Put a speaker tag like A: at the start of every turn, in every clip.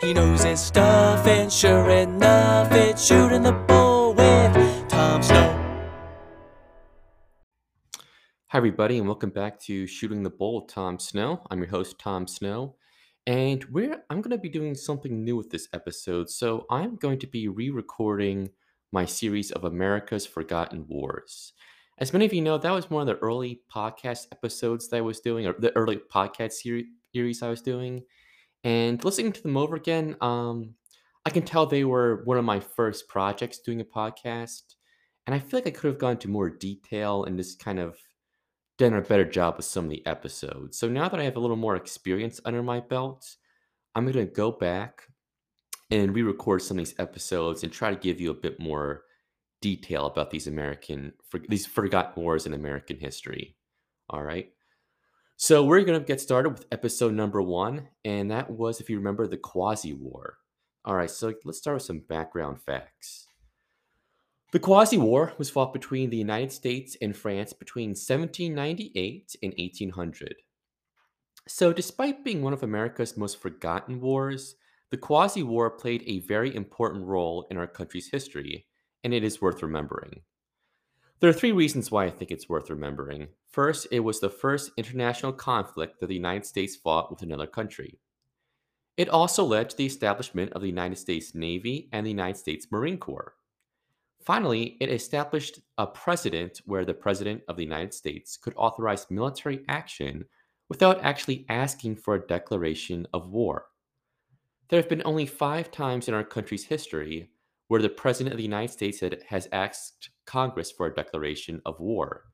A: He knows his stuff, and sure enough, it's shooting the bull with Tom Snow.
B: Hi, everybody, and welcome back to Shooting the Bull with Tom Snow. I'm your host, Tom Snow, and we're I'm going to be doing something new with this episode. So I'm going to be re-recording my series of America's Forgotten Wars. As many of you know, that was one of the early podcast episodes that I was doing, or the early podcast series I was doing. And listening to them over again, um, I can tell they were one of my first projects doing a podcast. And I feel like I could have gone into more detail and just kind of done a better job with some of the episodes. So now that I have a little more experience under my belt, I'm going to go back and re record some of these episodes and try to give you a bit more detail about these American, these forgotten wars in American history. All right. So we're going to get started with episode number one, and that was, if you remember, the Quasi War. All right, so let's start with some background facts. The Quasi War was fought between the United States and France between 1798 and 1800. So, despite being one of America's most forgotten wars, the Quasi War played a very important role in our country's history, and it is worth remembering. There are three reasons why I think it's worth remembering. First, it was the first international conflict that the United States fought with another country. It also led to the establishment of the United States Navy and the United States Marine Corps. Finally, it established a precedent where the President of the United States could authorize military action without actually asking for a declaration of war. There have been only five times in our country's history where the President of the United States had, has asked Congress for a declaration of war.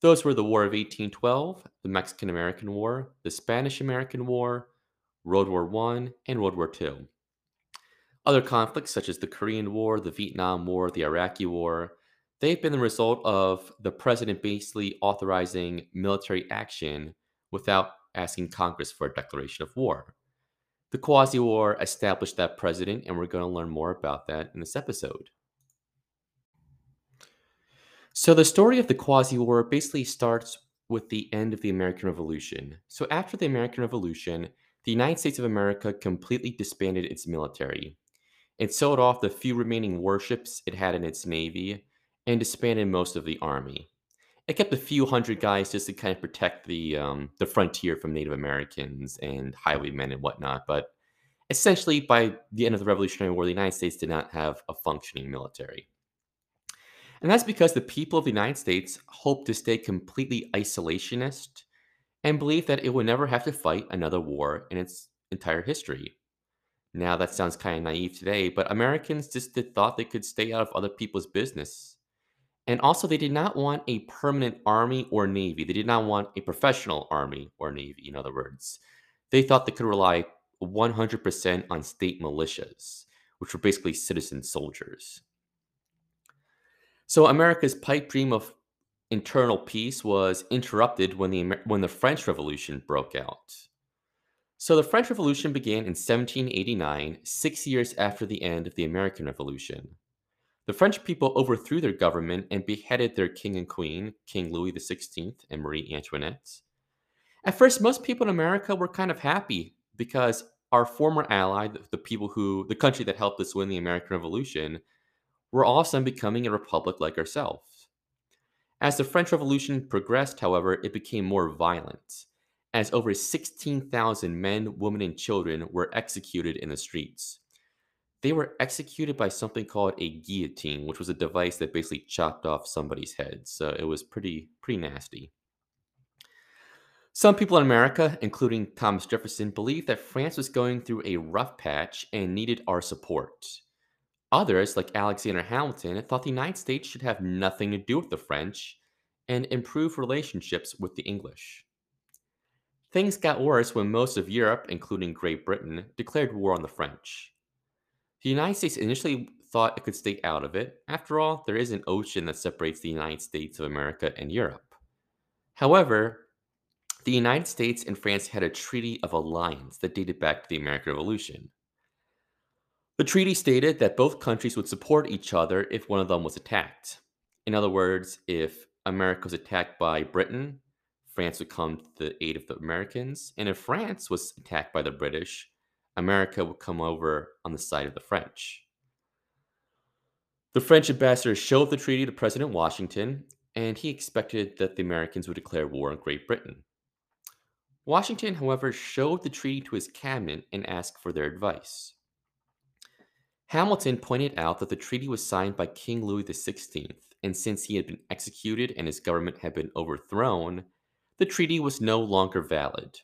B: Those were the War of 1812, the Mexican American War, the Spanish American War, World War I, and World War II. Other conflicts, such as the Korean War, the Vietnam War, the Iraqi War, they've been the result of the president basically authorizing military action without asking Congress for a declaration of war. The Quasi War established that precedent, and we're going to learn more about that in this episode. So, the story of the Quasi War basically starts with the end of the American Revolution. So, after the American Revolution, the United States of America completely disbanded its military. It sold off the few remaining warships it had in its navy and disbanded most of the army. It kept a few hundred guys just to kind of protect the um, the frontier from Native Americans and highwaymen and whatnot. But essentially, by the end of the Revolutionary War, the United States did not have a functioning military. And that's because the people of the United States hoped to stay completely isolationist and believed that it would never have to fight another war in its entire history. Now, that sounds kind of naive today, but Americans just thought they could stay out of other people's business and also, they did not want a permanent army or navy. They did not want a professional army or navy, in other words. They thought they could rely 100% on state militias, which were basically citizen soldiers. So, America's pipe dream of internal peace was interrupted when the, when the French Revolution broke out. So, the French Revolution began in 1789, six years after the end of the American Revolution. The French people overthrew their government and beheaded their king and queen, King Louis XVI and Marie Antoinette. At first, most people in America were kind of happy because our former ally, the people who, the country that helped us win the American Revolution, were all of a sudden becoming a republic like ourselves. As the French Revolution progressed, however, it became more violent, as over 16,000 men, women, and children were executed in the streets they were executed by something called a guillotine, which was a device that basically chopped off somebody's head. So it was pretty pretty nasty. Some people in America, including Thomas Jefferson, believed that France was going through a rough patch and needed our support. Others, like Alexander Hamilton, thought the United States should have nothing to do with the French and improve relationships with the English. Things got worse when most of Europe, including Great Britain, declared war on the French. The United States initially thought it could stay out of it. After all, there is an ocean that separates the United States of America and Europe. However, the United States and France had a treaty of alliance that dated back to the American Revolution. The treaty stated that both countries would support each other if one of them was attacked. In other words, if America was attacked by Britain, France would come to the aid of the Americans, and if France was attacked by the British, America would come over on the side of the French. The French ambassador showed the treaty to President Washington, and he expected that the Americans would declare war on Great Britain. Washington, however, showed the treaty to his cabinet and asked for their advice. Hamilton pointed out that the treaty was signed by King Louis XVI, and since he had been executed and his government had been overthrown, the treaty was no longer valid.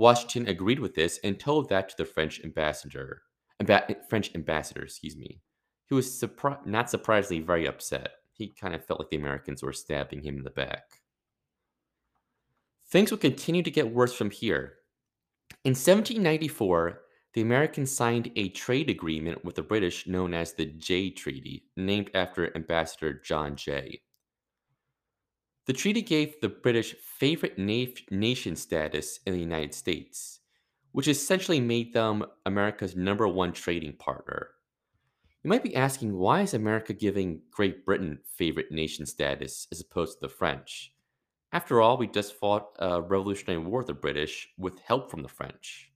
B: Washington agreed with this and told that to the French ambassador, amba- French ambassador, excuse me, who was surpri- not surprisingly very upset. He kind of felt like the Americans were stabbing him in the back. Things would continue to get worse from here. In 1794, the Americans signed a trade agreement with the British known as the Jay Treaty, named after Ambassador John Jay. The treaty gave the British favorite na- nation status in the United States, which essentially made them America's number one trading partner. You might be asking, why is America giving Great Britain favorite nation status as opposed to the French? After all, we just fought a Revolutionary War with the British with help from the French.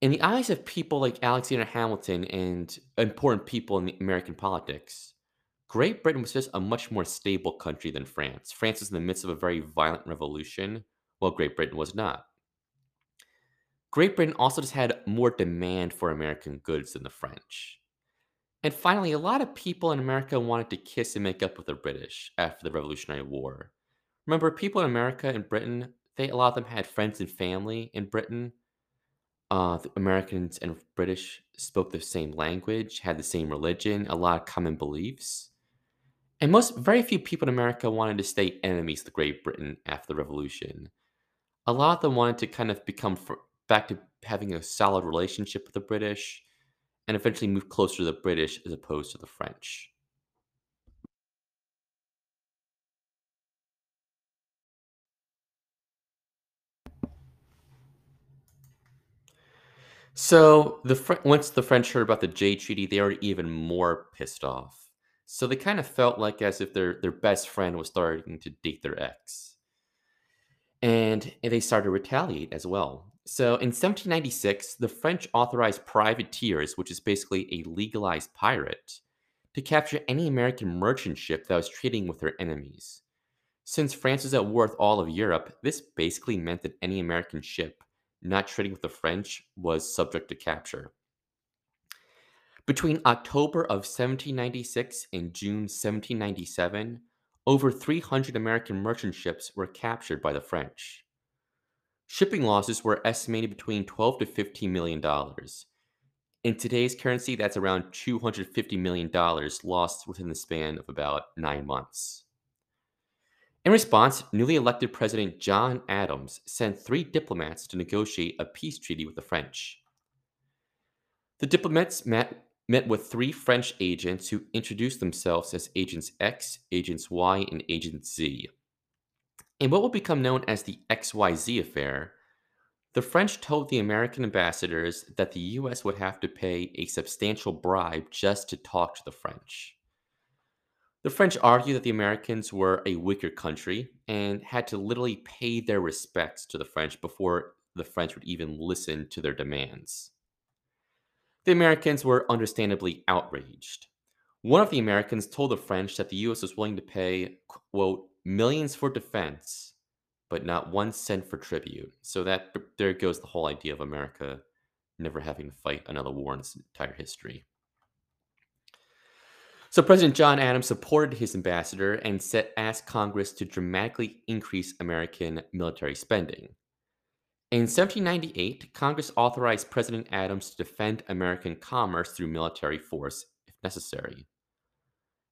B: In the eyes of people like Alexander Hamilton and important people in American politics, Great Britain was just a much more stable country than France. France was in the midst of a very violent revolution, while Great Britain was not. Great Britain also just had more demand for American goods than the French. And finally, a lot of people in America wanted to kiss and make up with the British after the Revolutionary War. Remember, people in America and Britain, they a lot of them had friends and family in Britain. Uh, Americans and British spoke the same language, had the same religion, a lot of common beliefs. And most, very few people in America wanted to stay enemies to Great Britain after the Revolution. A lot of them wanted to kind of become back to having a solid relationship with the British and eventually move closer to the British as opposed to the French. So the once the French heard about the Jay Treaty, they were even more pissed off. So they kind of felt like as if their their best friend was starting to date their ex, and, they started to retaliate as well. So in 1796, the French authorized privateers, which is basically a legalized pirate, to capture any American merchant ship that was trading with their enemies. Since France was at war with all of Europe, this basically meant that any American ship not trading with the French was subject to capture. Between October of 1796 and June 1797, over 300 American merchant ships were captured by the French. Shipping losses were estimated between 12 to 15 million dollars. In today's currency, that's around 250 million dollars lost within the span of about 9 months. In response, newly elected President John Adams sent three diplomats to negotiate a peace treaty with the French. The diplomats met, met with three French agents who introduced themselves as Agents X, Agents Y, and Agent Z. In what will become known as the XYZ affair, the French told the American ambassadors that the US would have to pay a substantial bribe just to talk to the French. The French argued that the Americans were a weaker country and had to literally pay their respects to the French before the French would even listen to their demands. The Americans were understandably outraged. One of the Americans told the French that the US was willing to pay, quote, millions for defense, but not one cent for tribute. So that there goes the whole idea of America never having to fight another war in its entire history. So President John Adams supported his ambassador and set, asked Congress to dramatically increase American military spending. In 1798, Congress authorized President Adams to defend American commerce through military force if necessary.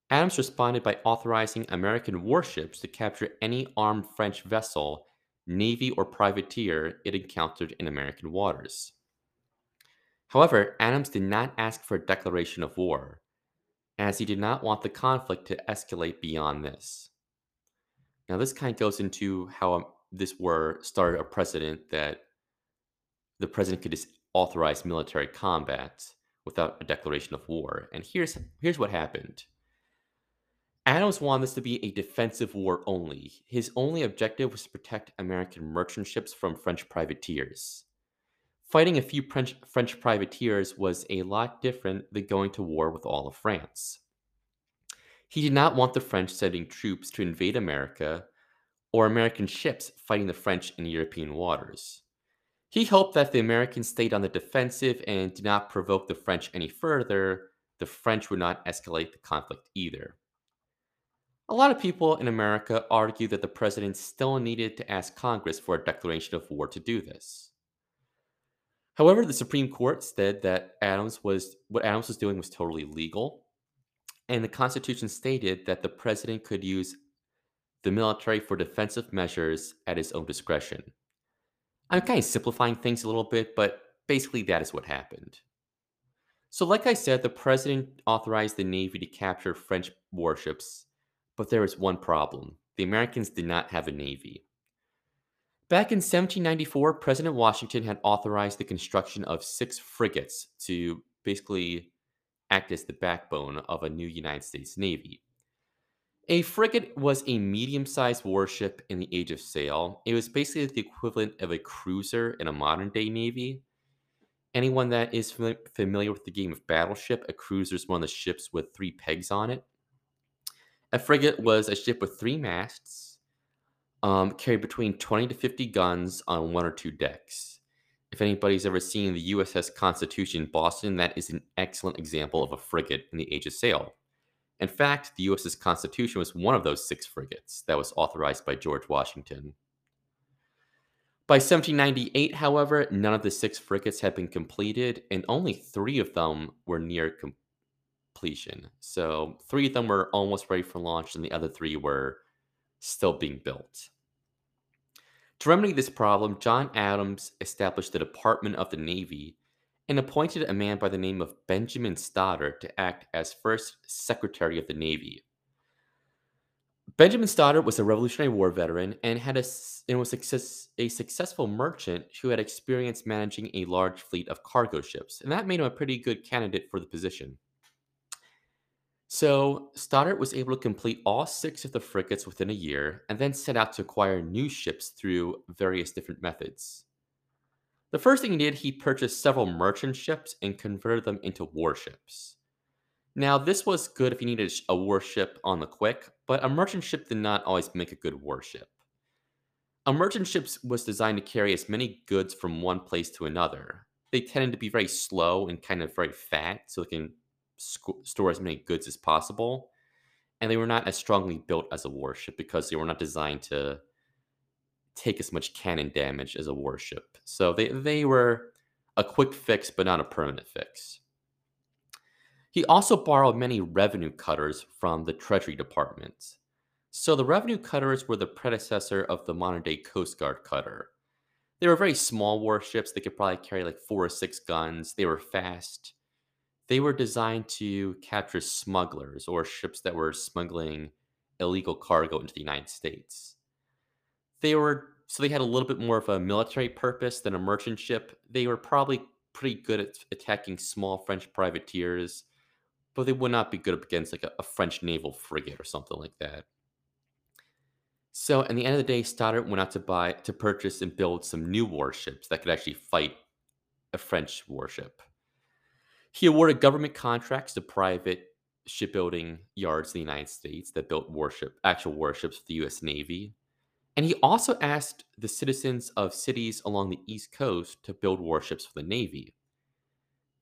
B: Adams responded by authorizing American warships to capture any armed French vessel, navy, or privateer it encountered in American waters. However, Adams did not ask for a declaration of war as he did not want the conflict to escalate beyond this. Now, this kind of goes into how this war started a precedent that the president could just authorize military combat without a declaration of war. And here's here's what happened. Adams wanted this to be a defensive war only. His only objective was to protect American merchant ships from French privateers. Fighting a few French, French privateers was a lot different than going to war with all of France. He did not want the French sending troops to invade America or American ships fighting the French in European waters. He hoped that if the Americans stayed on the defensive and did not provoke the French any further, the French would not escalate the conflict either. A lot of people in America argue that the president still needed to ask Congress for a declaration of war to do this. However, the Supreme Court said that Adams was what Adams was doing was totally legal, and the Constitution stated that the president could use the military for defensive measures at his own discretion. I'm kind of simplifying things a little bit, but basically that is what happened. So, like I said, the president authorized the Navy to capture French warships, but there was one problem the Americans did not have a Navy. Back in 1794, President Washington had authorized the construction of six frigates to basically act as the backbone of a new United States Navy. A frigate was a medium sized warship in the Age of Sail. It was basically the equivalent of a cruiser in a modern day Navy. Anyone that is familiar with the game of Battleship, a cruiser is one of the ships with three pegs on it. A frigate was a ship with three masts, um, carried between 20 to 50 guns on one or two decks. If anybody's ever seen the USS Constitution Boston, that is an excellent example of a frigate in the Age of Sail. In fact, the USS Constitution was one of those six frigates that was authorized by George Washington. By 1798, however, none of the six frigates had been completed, and only three of them were near completion. So, three of them were almost ready for launch, and the other three were still being built. To remedy this problem, John Adams established the Department of the Navy and appointed a man by the name of Benjamin Stoddert to act as first Secretary of the Navy. Benjamin Stoddert was a Revolutionary War veteran and had a, and was success, a successful merchant who had experience managing a large fleet of cargo ships, and that made him a pretty good candidate for the position. So, Stoddert was able to complete all six of the frigates within a year and then set out to acquire new ships through various different methods. The first thing he did, he purchased several merchant ships and converted them into warships. Now, this was good if you needed a warship on the quick, but a merchant ship did not always make a good warship. A merchant ship was designed to carry as many goods from one place to another. They tended to be very slow and kind of very fat, so they can sc- store as many goods as possible. And they were not as strongly built as a warship because they were not designed to take as much cannon damage as a warship. So they, they were a quick fix, but not a permanent fix. He also borrowed many revenue cutters from the Treasury Department. So the revenue cutters were the predecessor of the modern day Coast Guard cutter. They were very small warships. They could probably carry like four or six guns. They were fast. They were designed to capture smugglers or ships that were smuggling illegal cargo into the United States. They were so they had a little bit more of a military purpose than a merchant ship. They were probably pretty good at attacking small French privateers, but they would not be good up against like a, a French naval frigate or something like that. So, at the end of the day, Stoddert went out to buy to purchase and build some new warships that could actually fight a French warship. He awarded government contracts to private shipbuilding yards in the United States that built warship actual warships for the U.S. Navy. And he also asked the citizens of cities along the East Coast to build warships for the Navy.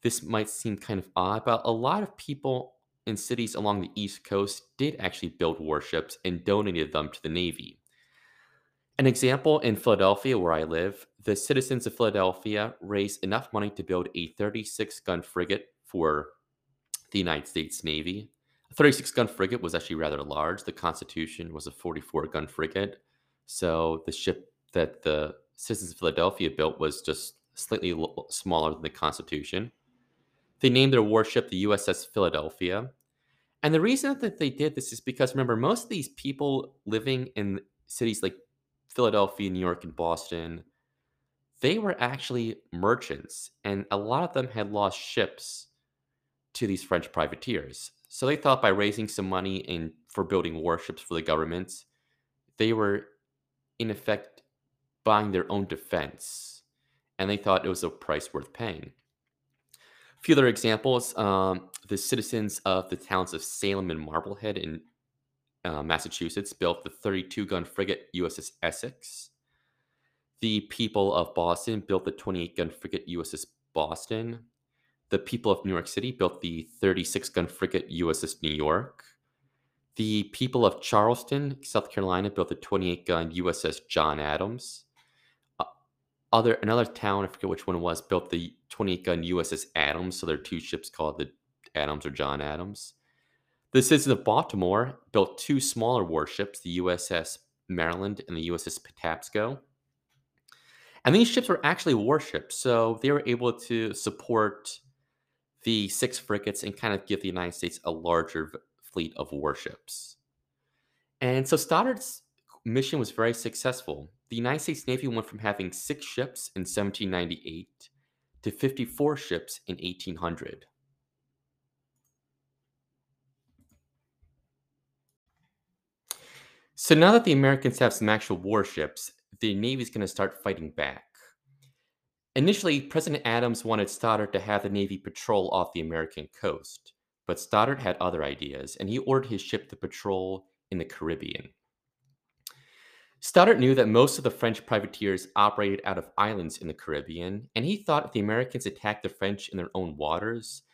B: This might seem kind of odd, but a lot of people in cities along the East Coast did actually build warships and donated them to the Navy. An example in Philadelphia, where I live, the citizens of Philadelphia raised enough money to build a 36 gun frigate for the United States Navy. A 36 gun frigate was actually rather large. The Constitution was a 44 gun frigate. So the ship that the citizens of Philadelphia built was just slightly smaller than the Constitution. They named their warship the USS Philadelphia. And the reason that they did this is because remember, most of these people living in cities like Philadelphia, New York, and Boston, they were actually merchants, and a lot of them had lost ships to these French privateers. So they thought by raising some money in for building warships for the government, they were in effect buying their own defense and they thought it was a price worth paying. A few other examples um, the citizens of the towns of Salem and Marblehead in uh, Massachusetts built the 32 gun frigate USS Essex. The people of Boston built the 28 gun frigate USS Boston. The people of New York City built the 36 gun frigate USS New York. The people of Charleston, South Carolina, built the 28 gun USS John Adams. Uh, other another town, I forget which one it was, built the 28 gun USS Adams. So there are two ships called the Adams or John Adams. The citizens of Baltimore built two smaller warships, the USS Maryland and the USS Patapsco. And these ships were actually warships, so they were able to support the six frigates and kind of give the United States a larger fleet of warships. And so Stoddert's mission was very successful. The United States Navy went from having six ships in 1798 to 54 ships in 1800. So now that the Americans have some actual warships, the Navy's going to start fighting back. Initially, President Adams wanted Stoddert to have the Navy patrol off the American coast, but Stoddert had other ideas, and he ordered his ship to patrol in the Caribbean. Stoddert knew that most of the French privateers operated out of islands in the Caribbean, and he thought if the Americans attacked the French in their own waters,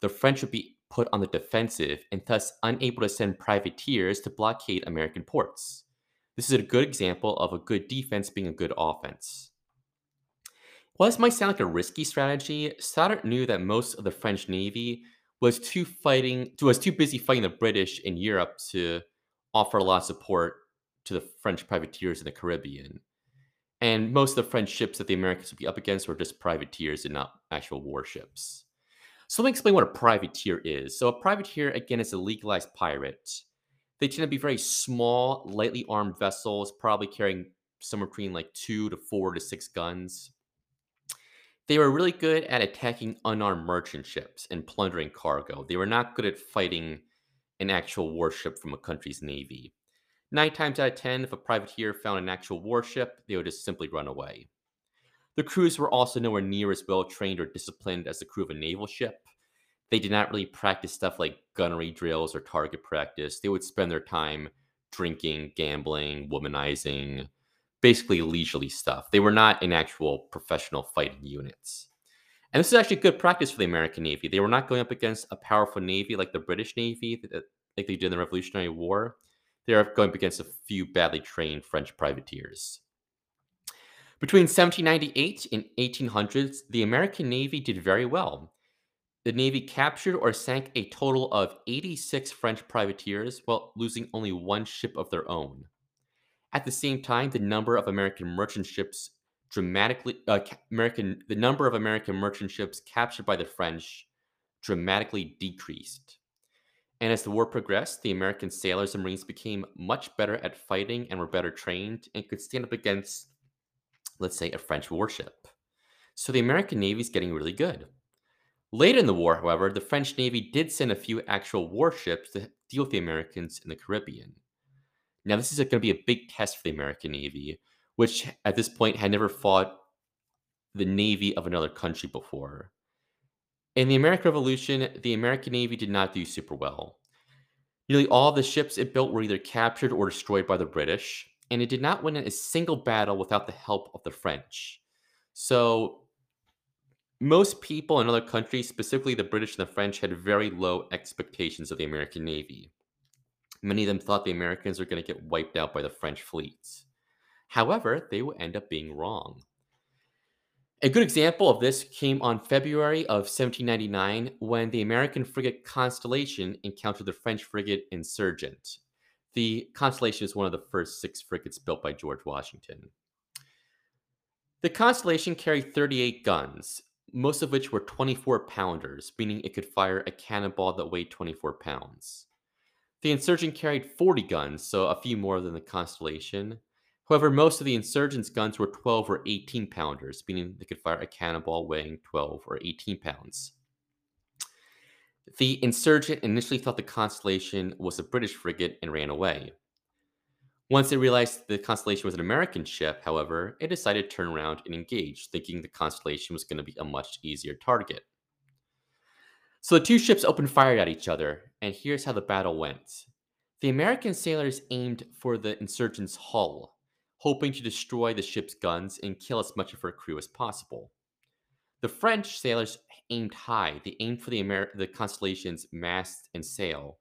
B: the French would be put on the defensive and thus unable to send privateers to blockade American ports. This is a good example of a good defense being a good offense. While this might sound like a risky strategy, Stoddert knew that most of the French Navy was too fighting was too busy fighting the British in Europe to offer a lot of support to the French privateers in the Caribbean. And most of the French ships that the Americans would be up against were just privateers and not actual warships. So let me explain what a privateer is. So a privateer, again, is a legalized pirate. They tend to be very small, lightly armed vessels, probably carrying somewhere between like two to four to six guns. They were really good at attacking unarmed merchant ships and plundering cargo. They were not good at fighting an actual warship from a country's navy. Nine times out of ten, if a privateer found an actual warship, they would just simply run away. The crews were also nowhere near as well trained or disciplined as the crew of a naval ship. They did not really practice stuff like gunnery drills or target practice. They would spend their time drinking, gambling, womanizing, basically leisurely stuff. They were not in actual professional fighting units. And this is actually good practice for the American Navy. They were not going up against a powerful navy like the British Navy, like they did in the Revolutionary War. They are going up against a few badly trained French privateers. Between 1798 and 1800s, the American Navy did very well. The Navy captured or sank a total of 86 French privateers while losing only one ship of their own. At the same time, the number of American merchant ships dramatically uh, American the number of American merchant ships captured by the French dramatically decreased. And as the war progressed, the American sailors and Marines became much better at fighting and were better trained and could stand up against let's say, a French warship. So the American Navy is getting really good. Late in the war, however, the French Navy did send a few actual warships to deal with the Americans in the Caribbean. Now, this is going to be a big test for the American Navy, which at this point had never fought the Navy of another country before. In the American Revolution, the American Navy did not do super well. Nearly all the ships it built were either captured or destroyed by the British, and it did not win a single battle without the help of the French. So, most people in other countries, specifically the British and the French, had very low expectations of the American Navy. Many of them thought the Americans were going to get wiped out by the French fleets. However, they would end up being wrong. A good example of this came on February of 1799 when the American frigate Constellation encountered the French frigate Insurgent. The Constellation is one of the first six frigates built by George Washington. The Constellation carried 38 guns, most of which were 24 pounders, meaning it could fire a cannonball that weighed 24 pounds. The Insurgent carried 40 guns, so a few more than the Constellation. However, most of the Insurgent's guns were 12 or 18 pounders, meaning they could fire a cannonball weighing 12 or 18 pounds. The insurgent initially thought the Constellation was a British frigate and ran away. Once it realized the Constellation was an American ship, however, it decided to turn around and engage, thinking the Constellation was going to be a much easier target. So the two ships opened fire at each other, and here's how the battle went. The American sailors aimed for the insurgent's hull, hoping to destroy the ship's guns and kill as much of her crew as possible. The French sailors aimed high. They aimed for the, Amer- the Constellation's mast and sail,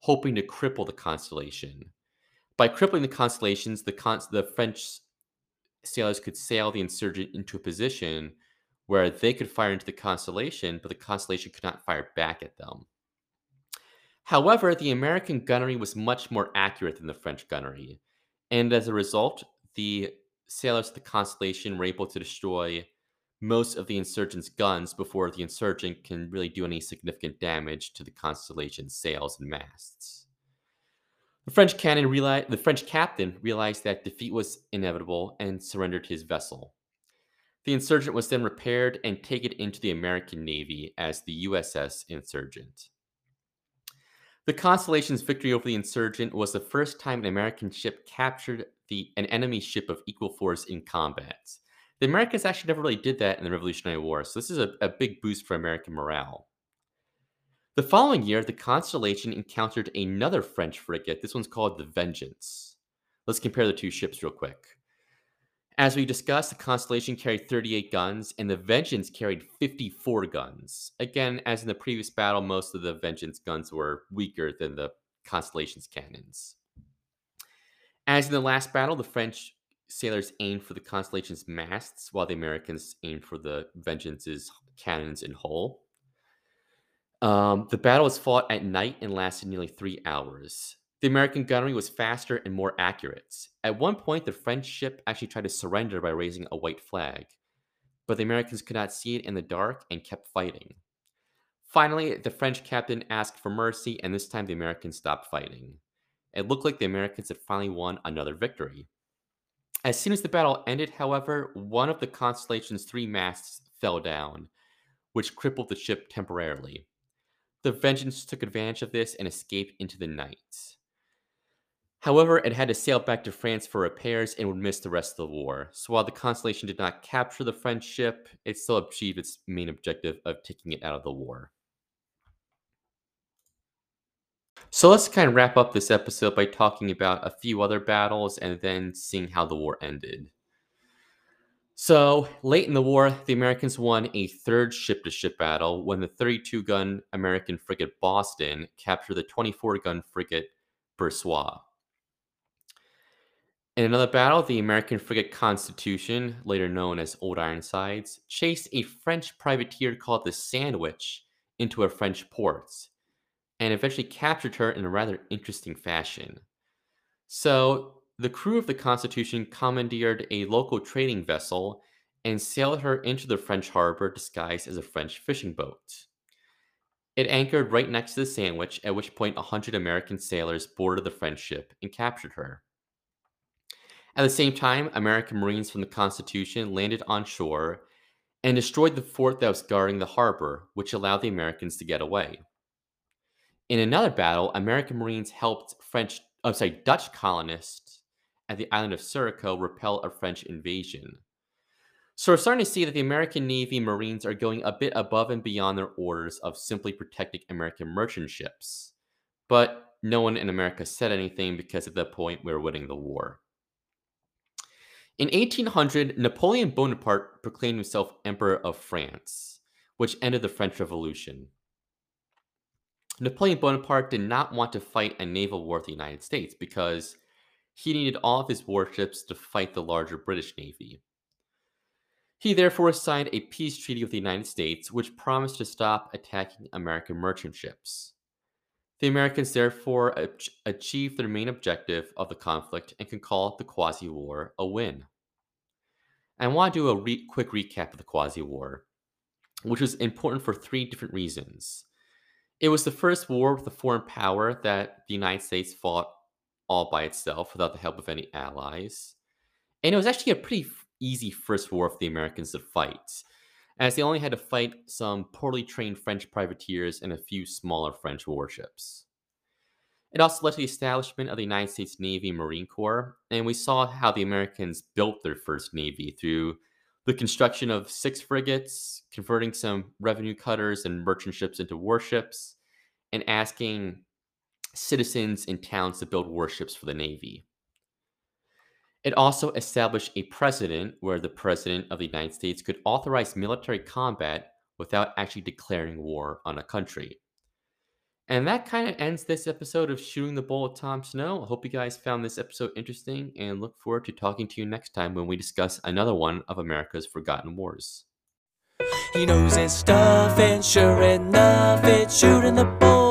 B: hoping to cripple the Constellation. By crippling the Constellations, the, con- the French sailors could sail the insurgent into a position where they could fire into the Constellation, but the Constellation could not fire back at them. However, the American gunnery was much more accurate than the French gunnery, and as a result, the sailors of the Constellation were able to destroy most of the insurgent's guns before the insurgent can really do any significant damage to the Constellation's sails and masts. The French realized, the French captain realized that defeat was inevitable and surrendered his vessel. The insurgent was then repaired and taken into the American Navy as the USS Insurgent. The Constellation's victory over the insurgent was the first time an American ship captured the, an enemy ship of equal force in combat. The Americans actually never really did that in the Revolutionary War, so this is a, a big boost for American morale. The following year, the Constellation encountered another French frigate. This one's called the Vengeance. Let's compare the two ships real quick. As we discussed, the Constellation carried 38 guns, and the Vengeance carried 54 guns. Again, as in the previous battle, most of the Vengeance guns were weaker than the Constellation's cannons. As in the last battle, the French sailors aimed for the Constellation's masts, while the Americans aimed for the Vengeance's cannons and hull. Um, the battle was fought at night and lasted nearly three hours. The American gunnery was faster and more accurate. At one point, the French ship actually tried to surrender by raising a white flag, but the Americans could not see it in the dark and kept fighting. Finally, the French captain asked for mercy, and this time the Americans stopped fighting. It looked like the Americans had finally won another victory. As soon as the battle ended, however, one of the Constellation's three masts fell down, which crippled the ship temporarily. The Vengeance took advantage of this and escaped into the night. However, it had to sail back to France for repairs and would miss the rest of the war. So while the Constellation did not capture the French ship, it still achieved its main objective of taking it out of the war. So let's kind of wrap up this episode by talking about a few other battles and then seeing how the war ended. So, late in the war, the Americans won a third ship to ship battle when the 32 gun American frigate Boston captured the 24 gun frigate Bourgeois. In another battle, the American frigate Constitution, later known as Old Ironsides, chased a French privateer called the Sandwich into a French port and eventually captured her in a rather interesting fashion. So, the crew of the Constitution commandeered a local trading vessel and sailed her into the French harbor disguised as a French fishing boat. It anchored right next to the Sandwich, at which point 100 American sailors boarded the French ship and captured her. At the same time, American Marines from the Constitution landed on shore and destroyed the fort that was guarding the harbor, which allowed the Americans to get away. In another battle, American Marines helped French, I'm sorry, Dutch colonists at the island of Sulaco repel a French invasion. So we're starting to see that the American Navy Marines are going a bit above and beyond their orders of simply protecting American merchant ships. But no one in America said anything because at that point we were winning the war. In 1800, Napoleon Bonaparte proclaimed himself Emperor of France, which ended the French Revolution. Napoleon Bonaparte did not want to fight a naval war with the United States because he needed all of his warships to fight the larger British Navy. He therefore signed a peace treaty with the United States, which promised to stop attacking American merchant ships. The Americans therefore achieved their main objective of the conflict and can call the Quasi War a win. I want to do a re- quick recap of the Quasi War, which was important for three different reasons. It was the first war with a foreign power that the United States fought all by itself without the help of any allies. And it was actually a pretty easy first war for the Americans to fight, as they only had to fight some poorly trained French privateers and a few smaller French warships. It also led to the establishment of the United States Navy Marine Corps, and we saw how the Americans built their first navy through the construction of six frigates, converting some revenue cutters and merchant ships into warships, and asking citizens in towns to build warships for the Navy. It also established a precedent where the President of the United States could authorize military combat without actually declaring war on a country. And that kind of ends this episode of Shooting the Bull with Tom Snow. I hope you guys found this episode interesting and look forward to talking to you next time when we discuss another one of America's forgotten wars.
A: He knows his stuff, and sure enough, it's shooting the bull.